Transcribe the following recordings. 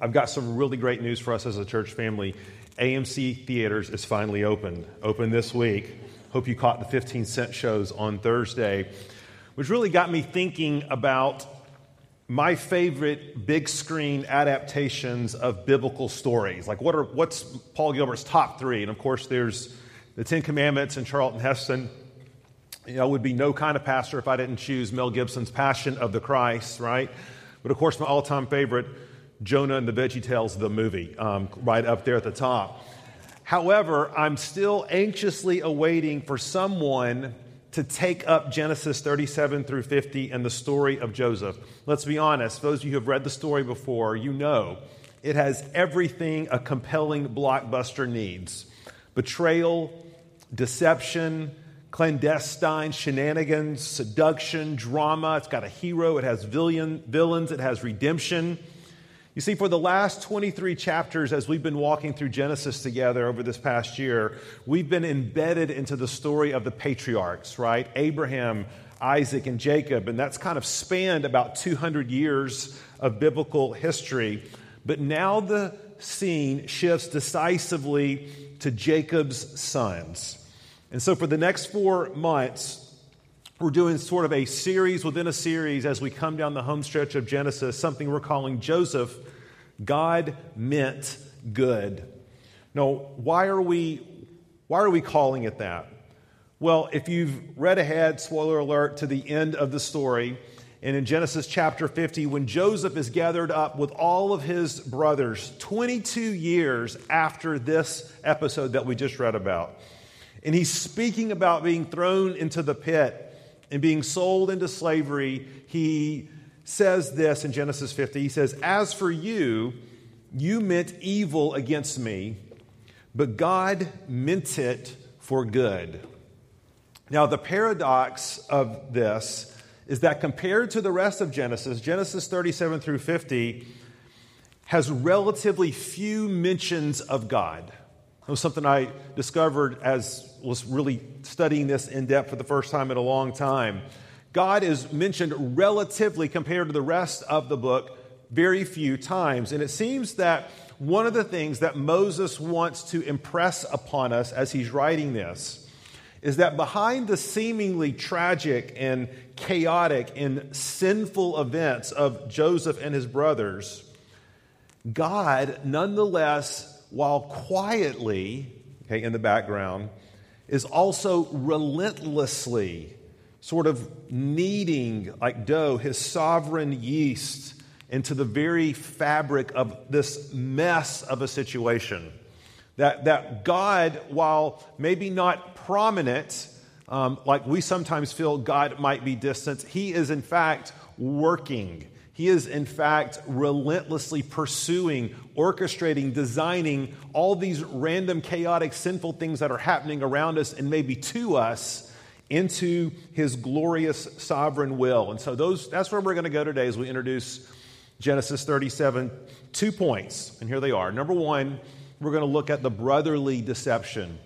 I've got some really great news for us as a church family. AMC Theaters is finally open, open this week. Hope you caught the 15 cent shows on Thursday, which really got me thinking about my favorite big screen adaptations of biblical stories. Like, what are, what's Paul Gilbert's top three? And of course, there's the Ten Commandments and Charlton Heston. You know, I would be no kind of pastor if I didn't choose Mel Gibson's Passion of the Christ, right? But of course, my all time favorite, Jonah and the Veggie Tales, the movie, um, right up there at the top. However, I'm still anxiously awaiting for someone to take up Genesis 37 through 50 and the story of Joseph. Let's be honest, those of you who have read the story before, you know it has everything a compelling blockbuster needs betrayal, deception, clandestine shenanigans, seduction, drama. It's got a hero, it has villain, villains, it has redemption. You see, for the last 23 chapters, as we've been walking through Genesis together over this past year, we've been embedded into the story of the patriarchs, right? Abraham, Isaac, and Jacob. And that's kind of spanned about 200 years of biblical history. But now the scene shifts decisively to Jacob's sons. And so for the next four months, we're doing sort of a series within a series as we come down the home stretch of Genesis, something we're calling Joseph, God meant good. Now, why are we why are we calling it that? Well, if you've read ahead, spoiler alert, to the end of the story, and in Genesis chapter 50, when Joseph is gathered up with all of his brothers 22 years after this episode that we just read about, and he's speaking about being thrown into the pit and being sold into slavery, he says this in Genesis 50. He says, As for you, you meant evil against me, but God meant it for good. Now, the paradox of this is that compared to the rest of Genesis, Genesis 37 through 50 has relatively few mentions of God. It was something I discovered as was really studying this in depth for the first time in a long time. God is mentioned relatively compared to the rest of the book very few times. And it seems that one of the things that Moses wants to impress upon us as he's writing this is that behind the seemingly tragic and chaotic and sinful events of Joseph and his brothers, God nonetheless while quietly, okay, in the background, is also relentlessly sort of kneading, like dough, his sovereign yeast into the very fabric of this mess of a situation. That, that God, while maybe not prominent, um, like we sometimes feel God might be distant, he is in fact working he is, in fact, relentlessly pursuing, orchestrating, designing all these random, chaotic, sinful things that are happening around us and maybe to us into his glorious sovereign will. And so those, that's where we're going to go today as we introduce Genesis 37. Two points, and here they are. Number one, we're going to look at the brotherly deception.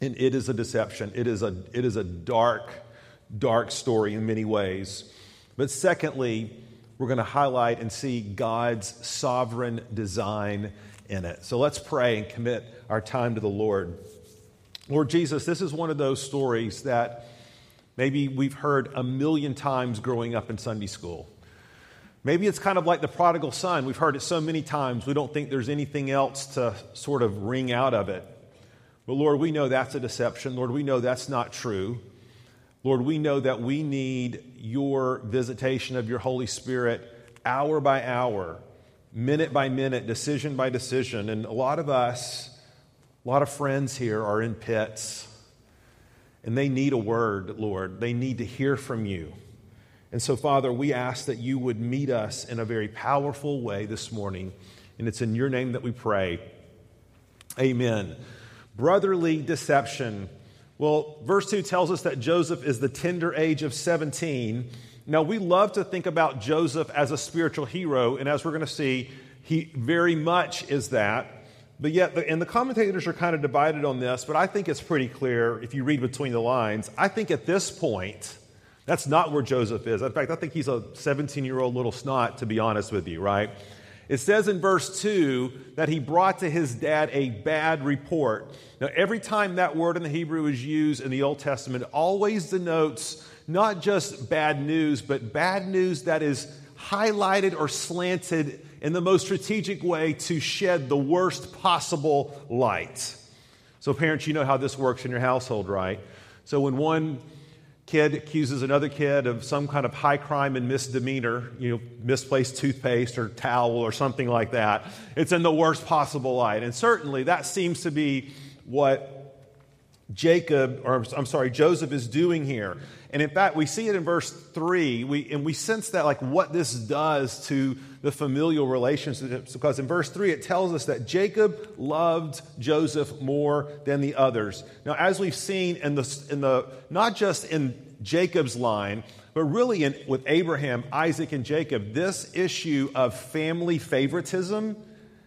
And it is a deception, it is a, it is a dark, dark story in many ways. But secondly, we're going to highlight and see God's sovereign design in it. So let's pray and commit our time to the Lord. Lord Jesus, this is one of those stories that maybe we've heard a million times growing up in Sunday school. Maybe it's kind of like the prodigal son. We've heard it so many times, we don't think there's anything else to sort of wring out of it. But Lord, we know that's a deception. Lord, we know that's not true. Lord, we know that we need your visitation of your Holy Spirit hour by hour, minute by minute, decision by decision. And a lot of us, a lot of friends here are in pits, and they need a word, Lord. They need to hear from you. And so, Father, we ask that you would meet us in a very powerful way this morning. And it's in your name that we pray. Amen. Brotherly deception. Well, verse 2 tells us that Joseph is the tender age of 17. Now, we love to think about Joseph as a spiritual hero, and as we're going to see, he very much is that. But yet, and the commentators are kind of divided on this, but I think it's pretty clear if you read between the lines. I think at this point, that's not where Joseph is. In fact, I think he's a 17 year old little snot, to be honest with you, right? It says in verse 2 that he brought to his dad a bad report. Now, every time that word in the Hebrew is used in the Old Testament, it always denotes not just bad news, but bad news that is highlighted or slanted in the most strategic way to shed the worst possible light. So, parents, you know how this works in your household, right? So, when one kid accuses another kid of some kind of high crime and misdemeanor, you know, misplaced toothpaste or towel or something like that, it's in the worst possible light. And certainly that seems to be what Jacob, or I'm sorry, Joseph is doing here. And in fact, we see it in verse 3, we, and we sense that, like, what this does to the familial relationships. Because in verse 3, it tells us that Jacob loved Joseph more than the others. Now, as we've seen in the, in the not just in Jacob's line, but really in, with Abraham, Isaac, and Jacob, this issue of family favoritism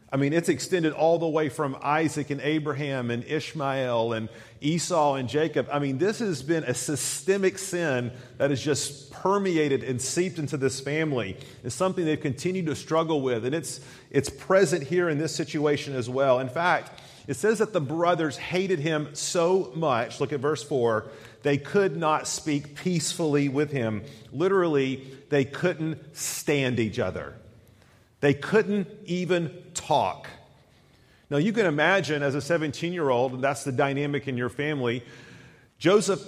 I mean, it's extended all the way from Isaac and Abraham and Ishmael and Esau and Jacob. I mean, this has been a systemic sin that has just permeated and seeped into this family. It's something they've continued to struggle with, and it's, it's present here in this situation as well. In fact, it says that the brothers hated him so much. Look at verse 4 they could not speak peacefully with him. Literally, they couldn't stand each other. They couldn't even talk. Now, you can imagine as a 17 year old, and that's the dynamic in your family, Joseph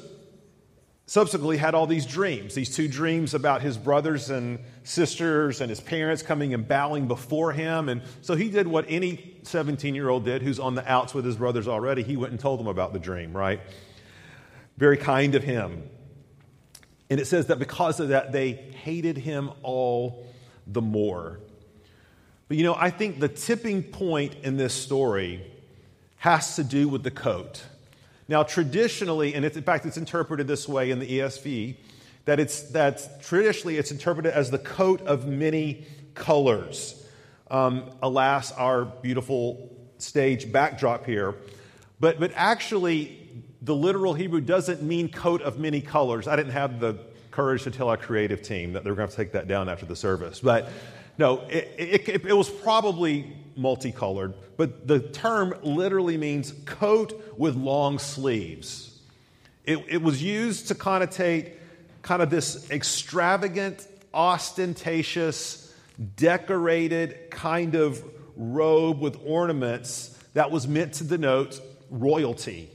subsequently had all these dreams these two dreams about his brothers and sisters and his parents coming and bowing before him. And so he did what any 17 year old did who's on the outs with his brothers already. He went and told them about the dream, right? Very kind of him. And it says that because of that, they hated him all the more. But you know, I think the tipping point in this story has to do with the coat. Now, traditionally, and in fact, it's interpreted this way in the ESV, that it's that traditionally it's interpreted as the coat of many colors. Um, alas, our beautiful stage backdrop here. But, but actually, the literal Hebrew doesn't mean coat of many colors. I didn't have the courage to tell our creative team that they were going to take that down after the service. But no, it, it, it, was probably multicolored, but the term literally means coat with long sleeves. It, it was used to connotate kind of this extravagant, ostentatious, decorated kind of robe with ornaments that was meant to denote royalty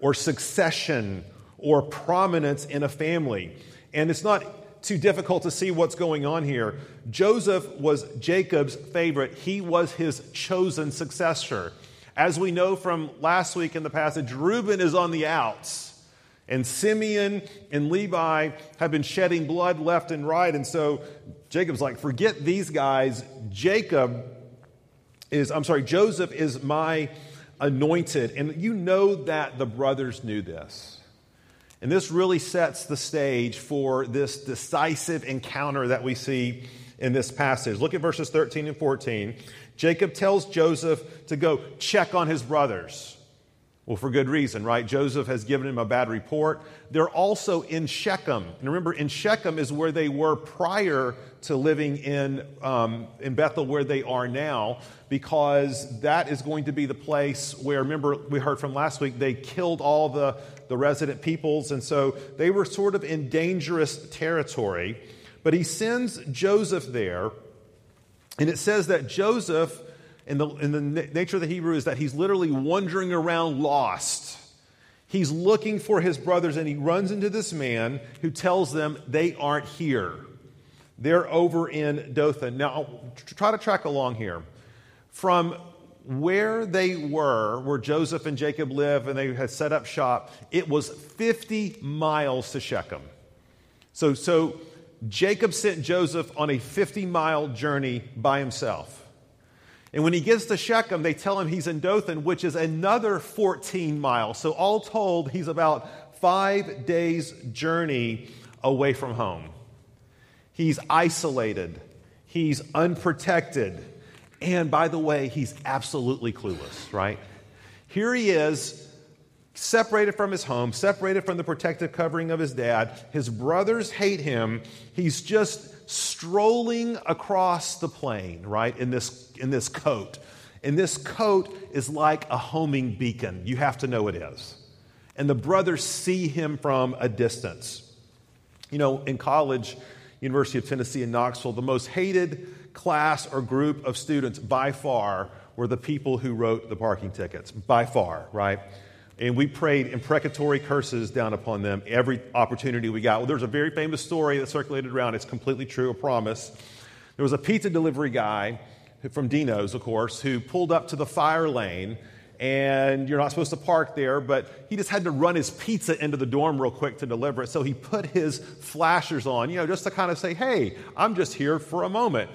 or succession or prominence in a family. And it's not too difficult to see what's going on here. Joseph was Jacob's favorite, he was his chosen successor. As we know from last week in the passage, Reuben is on the outs. And Simeon and Levi have been shedding blood left and right. And so Jacob's like, forget these guys. Jacob is, I'm sorry, Joseph is my anointed. And you know that the brothers knew this. And this really sets the stage for this decisive encounter that we see in this passage. Look at verses 13 and 14. Jacob tells Joseph to go check on his brothers. Well, for good reason, right? Joseph has given him a bad report. They're also in Shechem. And remember, in Shechem is where they were prior to living in, um, in Bethel, where they are now, because that is going to be the place where, remember, we heard from last week, they killed all the the resident peoples, and so they were sort of in dangerous territory. But he sends Joseph there, and it says that Joseph, in the, in the nature of the Hebrew, is that he's literally wandering around lost. He's looking for his brothers, and he runs into this man who tells them they aren't here. They're over in Dothan. Now, try to track along here. From where they were, where Joseph and Jacob live, and they had set up shop, it was 50 miles to Shechem. So, so Jacob sent Joseph on a 50 mile journey by himself. And when he gets to Shechem, they tell him he's in Dothan, which is another 14 miles. So, all told, he's about five days' journey away from home. He's isolated, he's unprotected. And by the way, he's absolutely clueless, right? Here he is, separated from his home, separated from the protective covering of his dad. His brothers hate him. He's just strolling across the plain, right, in this, in this coat. And this coat is like a homing beacon. You have to know it is. And the brothers see him from a distance. You know, in college, University of Tennessee in Knoxville, the most hated class or group of students by far were the people who wrote the parking tickets, by far, right? And we prayed imprecatory curses down upon them every opportunity we got. Well, there's a very famous story that circulated around. It's completely true, I promise. There was a pizza delivery guy from Dino's, of course, who pulled up to the fire lane and you're not supposed to park there, but he just had to run his pizza into the dorm real quick to deliver it. So he put his flashers on, you know, just to kind of say, hey, I'm just here for a moment.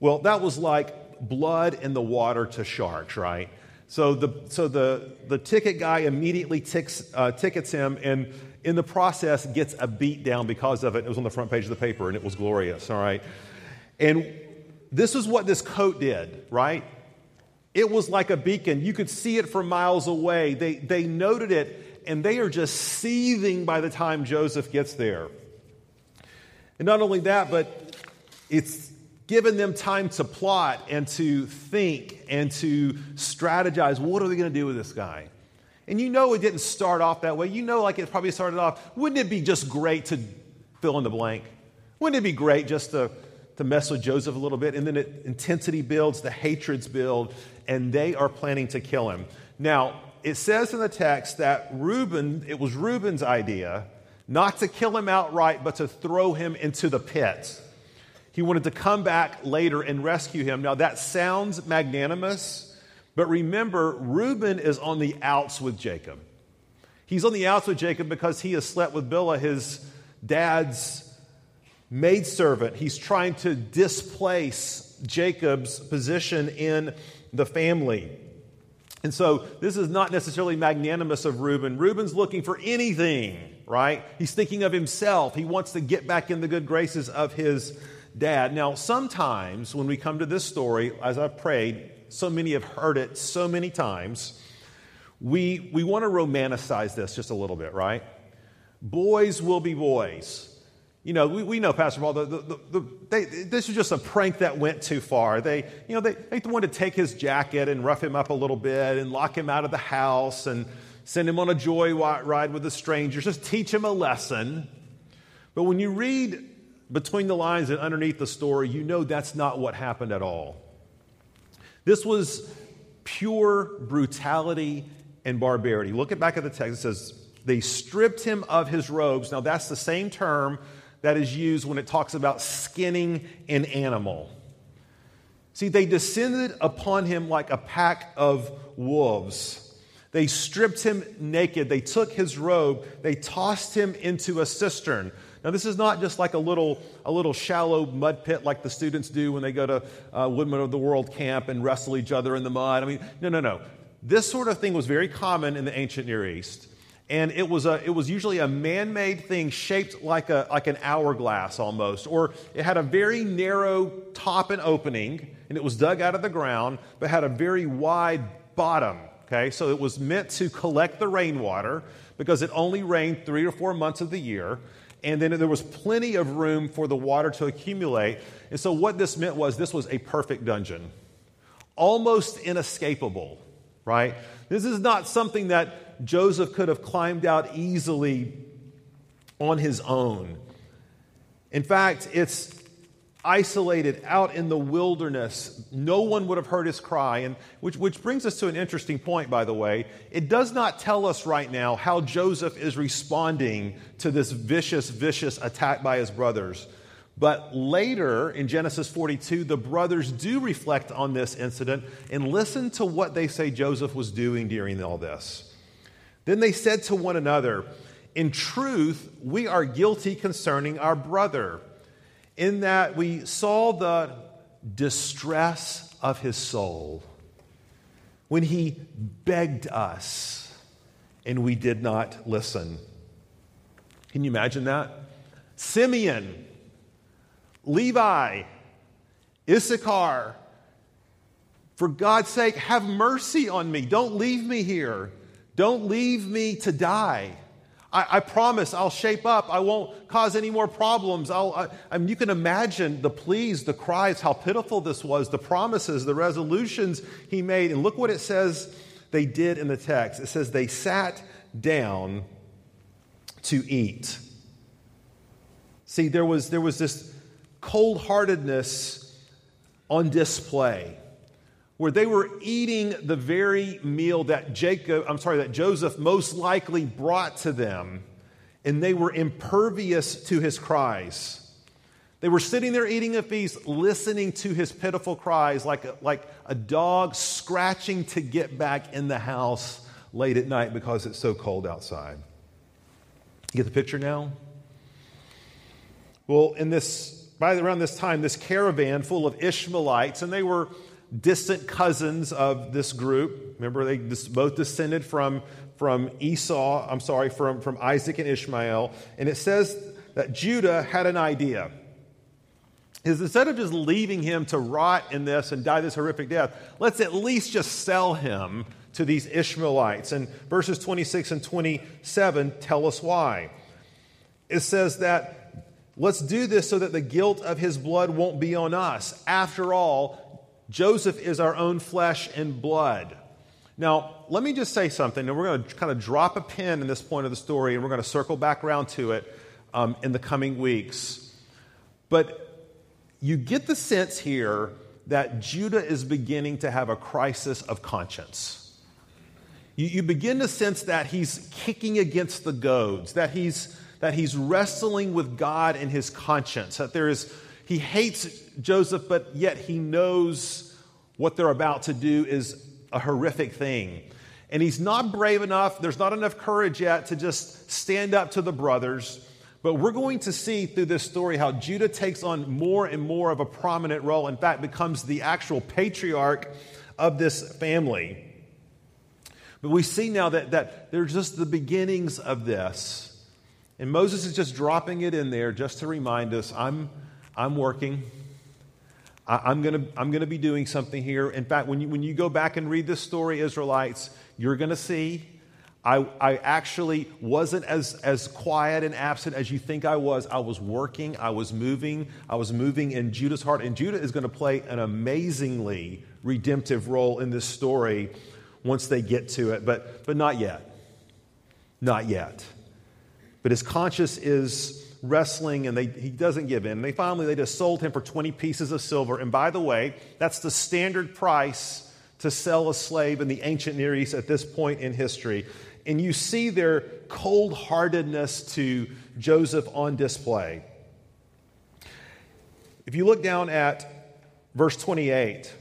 Well, that was like blood in the water to sharks, right? So the, so the, the ticket guy immediately ticks, uh, tickets him and in the process gets a beat down because of it. It was on the front page of the paper and it was glorious, all right? And this is what this coat did, right? It was like a beacon. You could see it from miles away. They, they noted it, and they are just seething by the time Joseph gets there. And not only that, but it's given them time to plot and to think and to strategize. What are they going to do with this guy? And you know it didn't start off that way. You know, like it probably started off, wouldn't it be just great to fill in the blank? Wouldn't it be great just to, to mess with Joseph a little bit? And then it, intensity builds, the hatreds build, and they are planning to kill him. Now, it says in the text that Reuben, it was Reuben's idea not to kill him outright, but to throw him into the pit. He wanted to come back later and rescue him. Now, that sounds magnanimous, but remember, Reuben is on the outs with Jacob. He's on the outs with Jacob because he has slept with Bilhah, his dad's maidservant. He's trying to displace Jacob's position in the family. And so this is not necessarily magnanimous of Reuben. Reuben's looking for anything, right? He's thinking of himself. He wants to get back in the good graces of his dad. Now, sometimes when we come to this story, as I've prayed, so many have heard it so many times, we, we want to romanticize this just a little bit, right? Boys will be boys. You know, we, we know, Pastor Paul, the, the, the, they, this is just a prank that went too far. They, you know, they, they wanted to take his jacket and rough him up a little bit and lock him out of the house and send him on a joy ride with the strangers, just teach him a lesson. But when you read between the lines and underneath the story, you know that's not what happened at all. This was pure brutality and barbarity. Look at back at the text. It says, they stripped him of his robes. Now, that's the same term that is used when it talks about skinning an animal. See, they descended upon him like a pack of wolves. They stripped him naked. They took his robe. They tossed him into a cistern. Now, this is not just like a little, a little shallow mud pit like the students do when they go to uh, Woodmen of the World camp and wrestle each other in the mud. I mean, no, no, no. This sort of thing was very common in the ancient Near East and it was, a, it was usually a man made thing shaped like, a, like an hourglass almost, or it had a very narrow top and opening, and it was dug out of the ground, but had a very wide bottom. Okay, so it was meant to collect the rainwater because it only rained three or four months of the year, and then there was plenty of room for the water to accumulate. And so, what this meant was this was a perfect dungeon, almost inescapable, right? This is not something that Joseph could have climbed out easily on his own. In fact, it's isolated out in the wilderness. No one would have heard his cry. And which, which brings us to an interesting point, by the way. It does not tell us right now how Joseph is responding to this vicious, vicious attack by his brothers. But later in Genesis 42, the brothers do reflect on this incident and listen to what they say Joseph was doing during all this. Then they said to one another, In truth, we are guilty concerning our brother, in that we saw the distress of his soul when he begged us and we did not listen. Can you imagine that? Simeon, Levi, Issachar, for God's sake, have mercy on me. Don't leave me here. Don't leave me to die. I, I promise I'll shape up. I won't cause any more problems. I'll, I, I mean, you can imagine the pleas, the cries, how pitiful this was, the promises, the resolutions he made. And look what it says they did in the text. It says they sat down to eat. See, there was, there was this cold heartedness on display where they were eating the very meal that Jacob, I'm sorry, that Joseph most likely brought to them, and they were impervious to his cries. They were sitting there eating a feast, listening to his pitiful cries like a, like a dog scratching to get back in the house late at night because it's so cold outside. You get the picture now? Well, in this, by around this time, this caravan full of Ishmaelites, and they were distant cousins of this group. Remember, they both descended from, from Esau, I'm sorry, from, from Isaac and Ishmael. And it says that Judah had an idea. Is instead of just leaving him to rot in this and die this horrific death, let's at least just sell him to these Ishmaelites. And verses 26 and 27 tell us why. It says that let's do this so that the guilt of his blood won't be on us. After all, Joseph is our own flesh and blood. Now, let me just say something, and we're going to kind of drop a pin in this point of the story, and we're going to circle back around to it um, in the coming weeks. But you get the sense here that Judah is beginning to have a crisis of conscience. You, you begin to sense that he's kicking against the goads, that he's, that he's wrestling with God and his conscience, that there is he hates Joseph, but yet he knows what they're about to do is a horrific thing. And he's not brave enough, there's not enough courage yet to just stand up to the brothers. But we're going to see through this story how Judah takes on more and more of a prominent role, in fact, becomes the actual patriarch of this family. But we see now that, that they're just the beginnings of this. And Moses is just dropping it in there just to remind us I'm, I'm working. I, am going to I'm to be doing something here. In fact, when you, when you go back and read this story, Israelites, you're going to see I, I actually wasn't as, as quiet and absent as you think I was. I was working, I was moving, I was moving in Judah's heart. And Judah is going to play an amazingly redemptive role in this story once they get to it, but, but not yet. Not yet. But his conscience is wrestling and they, he doesn't give in. They finally they just sold him for 20 pieces of silver. And by the way, that's the standard price to sell a slave in the ancient Near East at this point in history. And you see their cold heartedness to Joseph on display. If you look down at verse 28,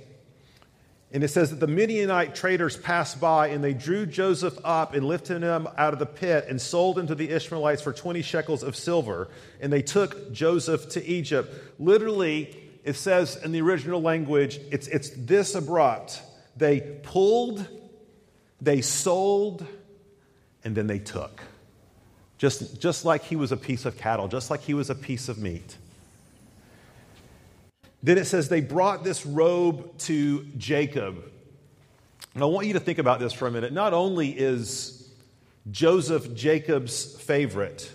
and it says that the Midianite traders passed by and they drew Joseph up and lifted him out of the pit and sold him to the Ishmaelites for 20 shekels of silver. And they took Joseph to Egypt. Literally, it says in the original language, it's, it's this abrupt. They pulled, they sold, and then they took. Just, just like he was a piece of cattle, just like he was a piece of meat. Then it says they brought this robe to Jacob. And I want you to think about this for a minute. Not only is Joseph Jacob's favorite,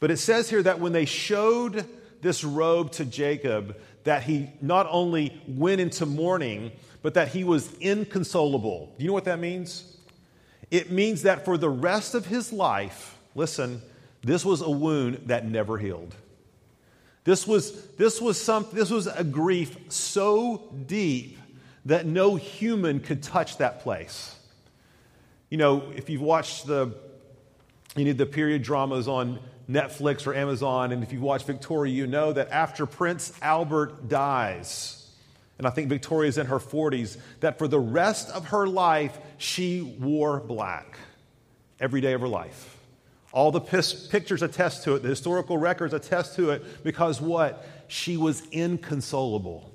but it says here that when they showed this robe to Jacob, that he not only went into mourning, but that he was inconsolable. Do you know what that means? It means that for the rest of his life, listen, this was a wound that never healed. This was, this was, some, this was a grief so deep that no human could touch that place. You know, if you've watched the, you know, the period dramas on Netflix or Amazon, and if you've watched Victoria, you know that after Prince Albert dies, and I think Victoria's in her 40s, that for the rest of her life, she wore black every day of her life. All the pictures attest to it, the historical records attest to it, because what? She was inconsolable.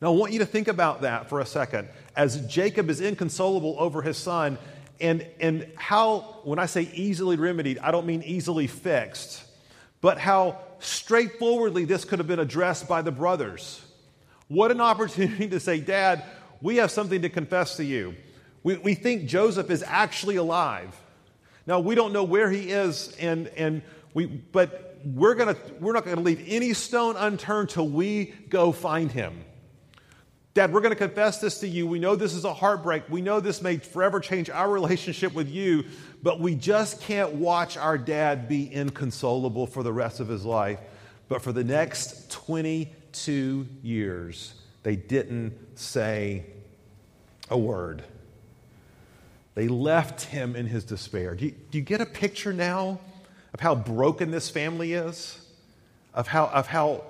Now, I want you to think about that for a second. As Jacob is inconsolable over his son, and, and how, when I say easily remedied, I don't mean easily fixed, but how straightforwardly this could have been addressed by the brothers. What an opportunity to say, Dad, we have something to confess to you. We, we think Joseph is actually alive. Now, we don't know where he is, and, and we, but we're, gonna, we're not going to leave any stone unturned till we go find him. Dad, we're going to confess this to you. We know this is a heartbreak. We know this may forever change our relationship with you, but we just can't watch our dad be inconsolable for the rest of his life. But for the next 22 years, they didn't say a word. They left him in his despair. Do you, do you get a picture now of how broken this family is? Of how, of how,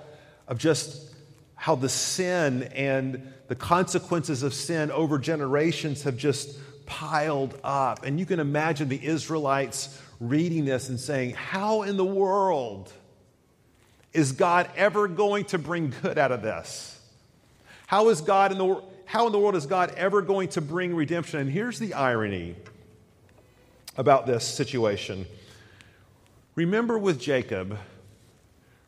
of just how the sin and the consequences of sin over generations have just piled up. And you can imagine the Israelites reading this and saying, How in the world is God ever going to bring good out of this? How is God in the how in the world is God ever going to bring redemption? And here's the irony about this situation. Remember with Jacob,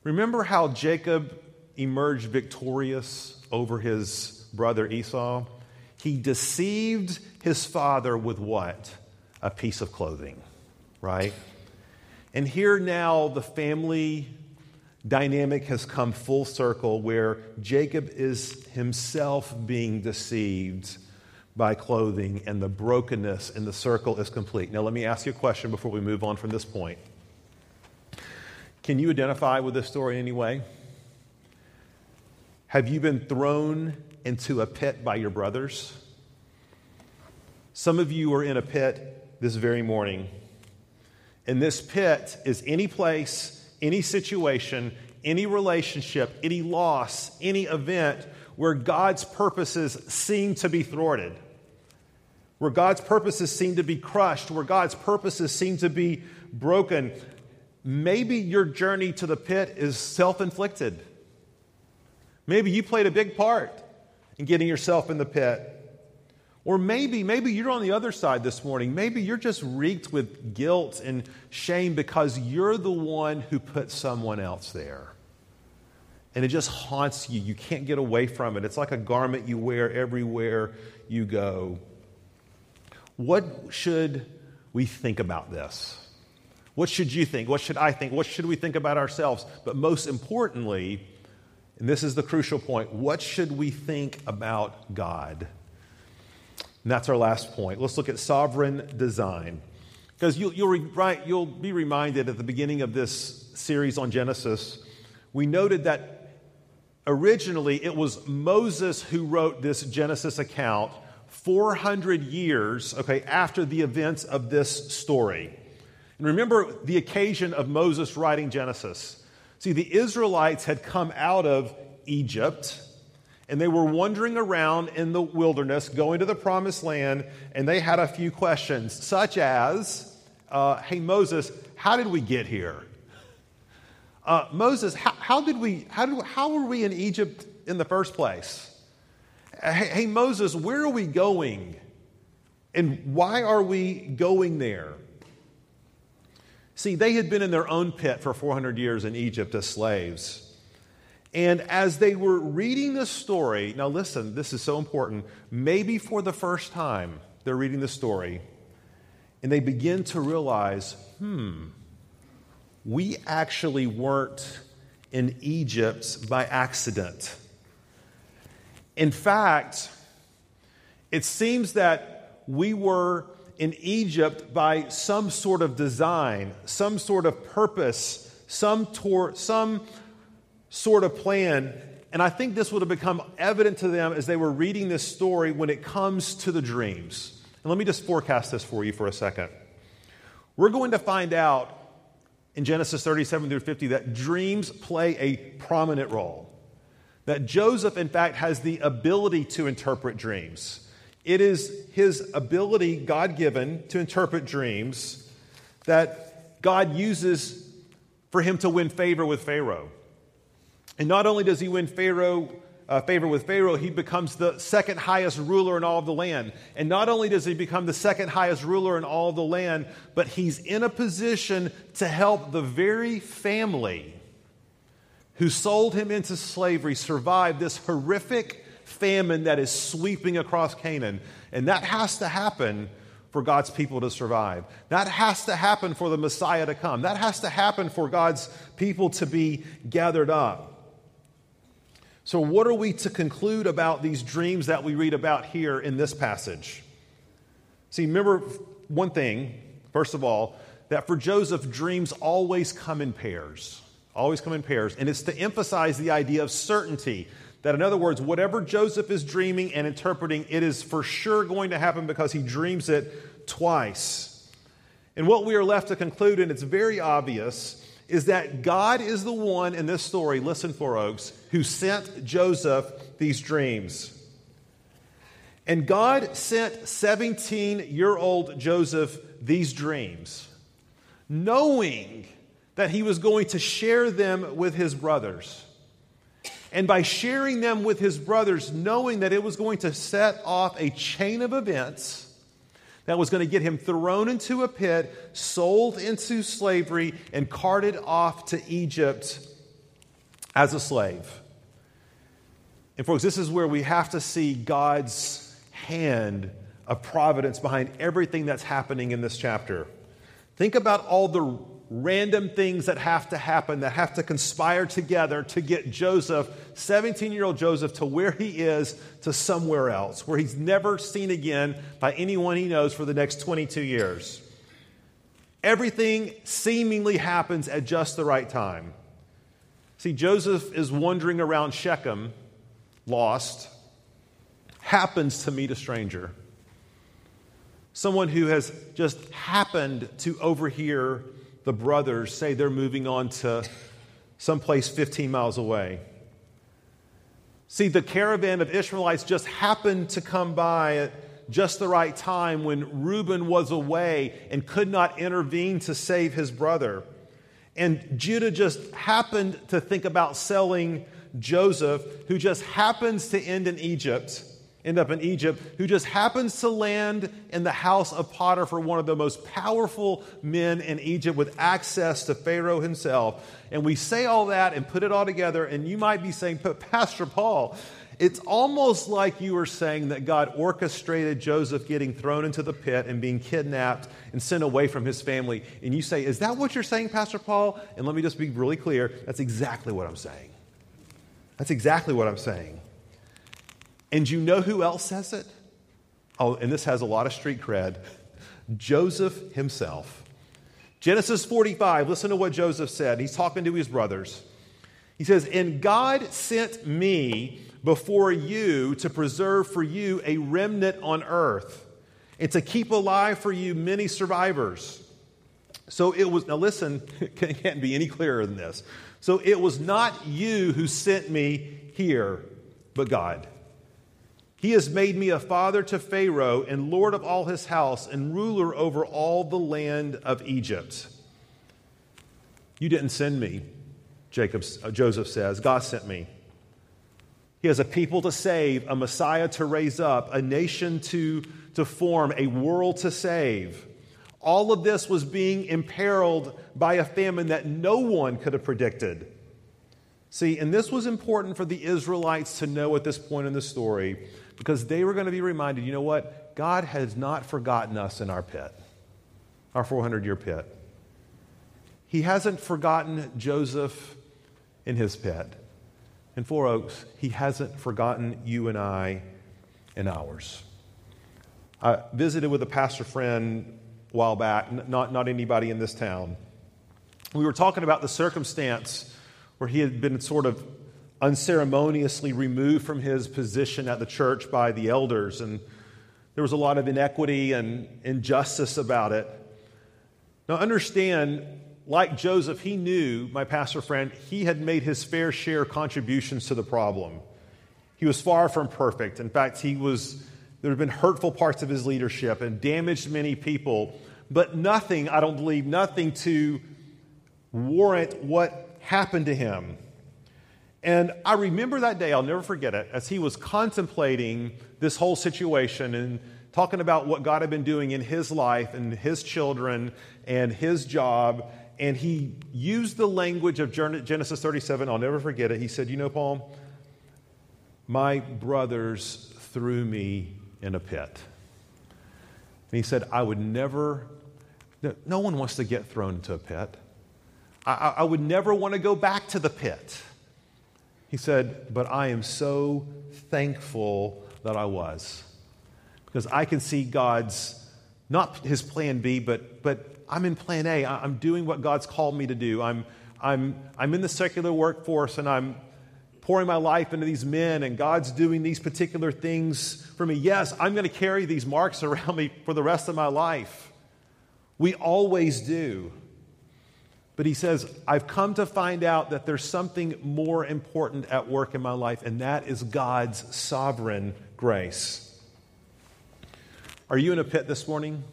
remember how Jacob emerged victorious over his brother Esau? He deceived his father with what? A piece of clothing, right? And here now the family dynamic has come full circle where Jacob is himself being deceived by clothing and the brokenness in the circle is complete. Now, let me ask you a question before we move on from this point. Can you identify with this story in any way? Have you been thrown into a pit by your brothers? Some of you are in a pit this very morning. And this pit is any place any situation, any relationship, any loss, any event where God's purposes seem to be thwarted, where God's purposes seem to be crushed, where God's purposes seem to be broken. Maybe your journey to the pit is self inflicted. Maybe you played a big part in getting yourself in the pit. Or maybe, maybe you're on the other side this morning. Maybe you're just reeked with guilt and shame because you're the one who put someone else there. And it just haunts you. You can't get away from it. It's like a garment you wear everywhere you go. What should we think about this? What should you think? What should I think? What should we think about ourselves? But most importantly, and this is the crucial point, what should we think about God? And that's our last point. Let's look at sovereign design. Because you'll, you'll, right, you'll be reminded at the beginning of this series on Genesis, we noted that originally it was Moses who wrote this Genesis account 400 years okay, after the events of this story. And remember the occasion of Moses writing Genesis. See, the Israelites had come out of Egypt and they were wandering around in the wilderness, going to the promised land, and they had a few questions, such as, uh, Hey, Moses, how did we get here? Uh, Moses, how, how, did we, how, did, how were we in Egypt in the first place? Hey, hey, Moses, where are we going? And why are we going there? See, they had been in their own pit for 400 years in Egypt as slaves. And as they were reading the story, now listen, this is so important. Maybe for the first time, they're reading the story, and they begin to realize, hmm, we actually weren't in Egypt by accident. In fact, it seems that we were in Egypt by some sort of design, some sort of purpose, some, some sort of plan. And I think this would have become evident to them as they were reading this story when it comes to the dreams. And let me just forecast this for you for a second. We're going to find out in Genesis 37 through 50 that dreams play a prominent role. That Joseph, in fact, has the ability to interpret dreams. It is his ability, God given, to interpret dreams that God uses for him to win favor with Pharaoh. And not only does he win Pharaoh, uh, favor with Pharaoh, he becomes the second highest ruler in all of the land. And not only does he become the second highest ruler in all of the land, but he's in a position to help the very family who sold him into slavery survive this horrific famine that is sweeping across Canaan. And that has to happen for God's people to survive. That has to happen for the Messiah to come. That has to happen for God's people to be gathered up. So, what are we to conclude about these dreams that we read about here in this passage? See, remember one thing, first of all, that for Joseph, dreams always come in pairs. Always come in pairs. And it's to emphasize the idea of certainty. That, in other words, whatever Joseph is dreaming and interpreting, it is for sure going to happen because he dreams it twice. And what we are left to conclude, and it's very obvious, is that God is the one in this story, listen, Four Oaks, who sent Joseph these dreams. And God sent 17 year old Joseph these dreams, knowing that he was going to share them with his brothers. And by sharing them with his brothers, knowing that it was going to set off a chain of events that was going to get him thrown into a pit, sold into slavery, and carted off to Egypt as a slave. And, folks, this is where we have to see God's hand of providence behind everything that's happening in this chapter. Think about all the random things that have to happen, that have to conspire together to get Joseph, 17 year old Joseph, to where he is to somewhere else, where he's never seen again by anyone he knows for the next 22 years. Everything seemingly happens at just the right time. See, Joseph is wandering around Shechem, lost, happens to meet a stranger. Someone who has just happened to overhear the brothers say they're moving on to someplace 15 miles away. See, the caravan of Ishmaelites just happened to come by at just the right time when Reuben was away and could not intervene to save his brother. And Judah just happened to think about selling Joseph, who just happens to end in Egypt end up in Egypt, who just happens to land in the house of Potiphar, one of the most powerful men in Egypt with access to Pharaoh himself. And we say all that and put it all together, and you might be saying, but Pastor Paul, it's almost like you were saying that God orchestrated Joseph getting thrown into the pit and being kidnapped and sent away from his family. And you say, Is that what you're saying, Pastor Paul? And let me just be really clear that's exactly what I'm saying. That's exactly what I'm saying. And you know who else says it? Oh, and this has a lot of street cred. Joseph himself. Genesis 45, listen to what Joseph said. He's talking to his brothers. He says, And God sent me before you to preserve for you a remnant on earth and to keep alive for you many survivors. So it was, now listen, it can't be any clearer than this. So it was not you who sent me here, but God. He has made me a father to Pharaoh and lord of all his house and ruler over all the land of Egypt. You didn't send me, Jacob, uh, Joseph says. God sent me. Has a people to save, a Messiah to raise up, a nation to, to form, a world to save. All of this was being imperiled by a famine that no one could have predicted. See, and this was important for the Israelites to know at this point in the story because they were going to be reminded you know what? God has not forgotten us in our pit, our 400 year pit. He hasn't forgotten Joseph in his pit. In Four Oaks, he hasn't forgotten you and I and ours. I visited with a pastor friend a while back, not, not anybody in this town. We were talking about the circumstance where he had been sort of unceremoniously removed from his position at the church by the elders, and there was a lot of inequity and injustice about it. Now, understand, like Joseph, he knew, my pastor friend, he had made his fair share contributions to the problem. He was far from perfect. In fact, he was, there have been hurtful parts of his leadership and damaged many people, but nothing, I don't believe, nothing to warrant what happened to him. And I remember that day, I'll never forget it, as he was contemplating this whole situation and talking about what God had been doing in his life and his children and his job. And he used the language of Genesis 37. I'll never forget it. He said, You know, Paul, my brothers threw me in a pit. And he said, I would never, no one wants to get thrown into a pit. I, I would never want to go back to the pit. He said, But I am so thankful that I was. Because I can see God's, not his plan B, but, but I'm in plan A. I'm doing what God's called me to do. I'm, I'm, I'm in the secular workforce and I'm pouring my life into these men, and God's doing these particular things for me. Yes, I'm going to carry these marks around me for the rest of my life. We always do. But he says, I've come to find out that there's something more important at work in my life, and that is God's sovereign grace. Are you in a pit this morning?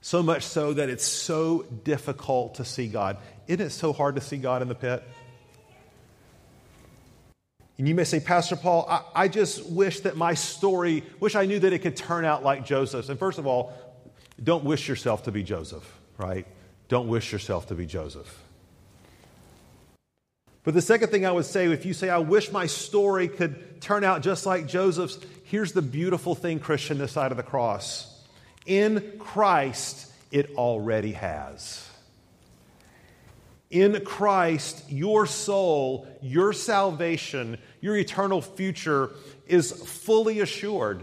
So much so that it's so difficult to see God. Isn't it so hard to see God in the pit? And you may say, Pastor Paul, I, I, just wish that my story, wish I knew that it could turn out like Joseph's. And first of all, don't wish yourself to be Joseph, right? Don't wish yourself to be Joseph. But the second thing I would say, if you say, I wish my story could turn out just like Joseph's, here's the beautiful thing, Christian, this side of the cross. In Christ, it already has. In Christ, your soul, your salvation, your eternal future is fully assured.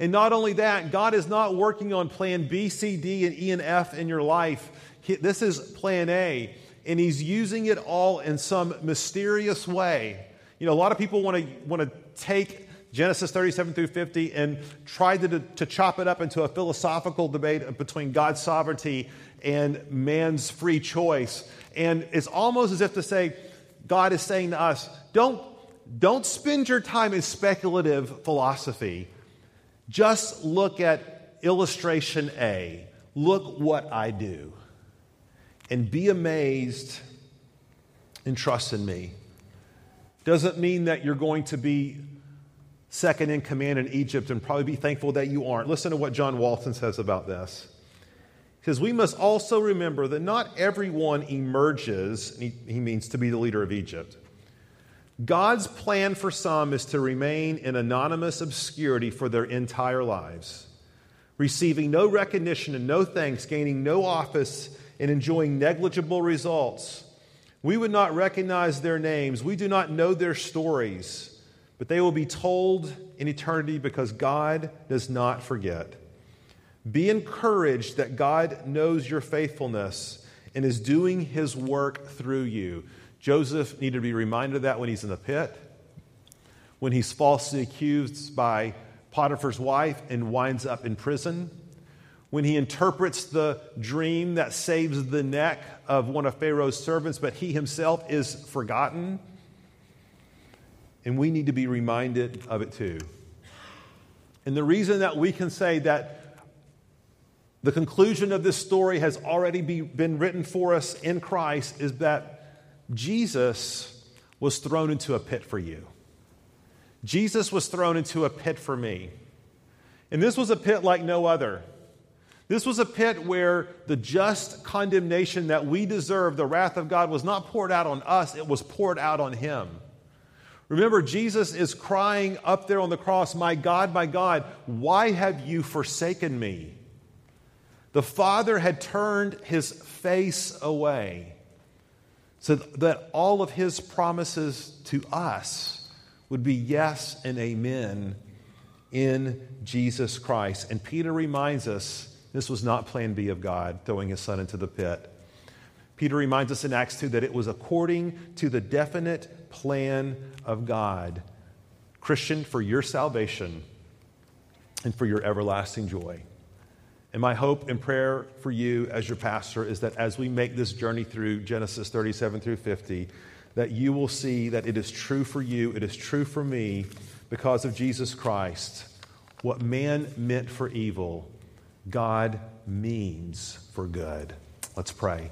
And not only that, God is not working on plan B, C, D, and E and F in your life. This is plan A, and He's using it all in some mysterious way. You know, a lot of people want to want to take Genesis 37 through 50 and try to, to chop it up into a philosophical debate between God's sovereignty and man's free choice. And it's almost as if to say, God is saying to us, don't, don't spend your time in speculative philosophy. Just look at illustration A. Look what I do. And be amazed and trust in me. Doesn't mean that you're going to be second in command in Egypt and probably be thankful that you aren't. Listen to what John Walton says about this. He says, We must also remember that not everyone emerges, he, means to be the leader of Egypt. God's plan for some is to remain in anonymous obscurity for their entire lives, receiving no recognition and no thanks, gaining no office, and enjoying negligible results. We would not recognize their names, we do not know their stories, but they will be told in eternity because God does not forget. Be encouraged that God knows your faithfulness and is doing his work through you. Joseph needed to be reminded of that when he's in the pit, when he's falsely accused by Potiphar's wife and winds up in prison, when he interprets the dream that saves the neck of one of Pharaoh's servants, but he himself is forgotten. And we need to be reminded of it too. And the reason that we can say that the conclusion of this story has already be, been written for us in Christ is that Jesus was thrown into a pit for you. Jesus was thrown into a pit for me. And this was a pit like no other. This was a pit where the just condemnation that we deserve, the wrath of God, was not poured out on us, it was poured out on him. Remember, Jesus is crying up there on the cross, My God, my God, why have you forsaken me? The Father had turned his face away so that all of his promises to us would be yes and amen in Jesus Christ. And Peter reminds us this was not plan B of God, throwing his son into the pit. Peter reminds us in Acts 2 that it was according to the definite plan of God. Christian, for your salvation and for your everlasting joy. And my hope and prayer for you as your pastor is that as we make this journey through Genesis 37 through 50, that you will see that it is true for you, it is true for me because of Jesus Christ. What man meant for evil, God means for good. Let's pray.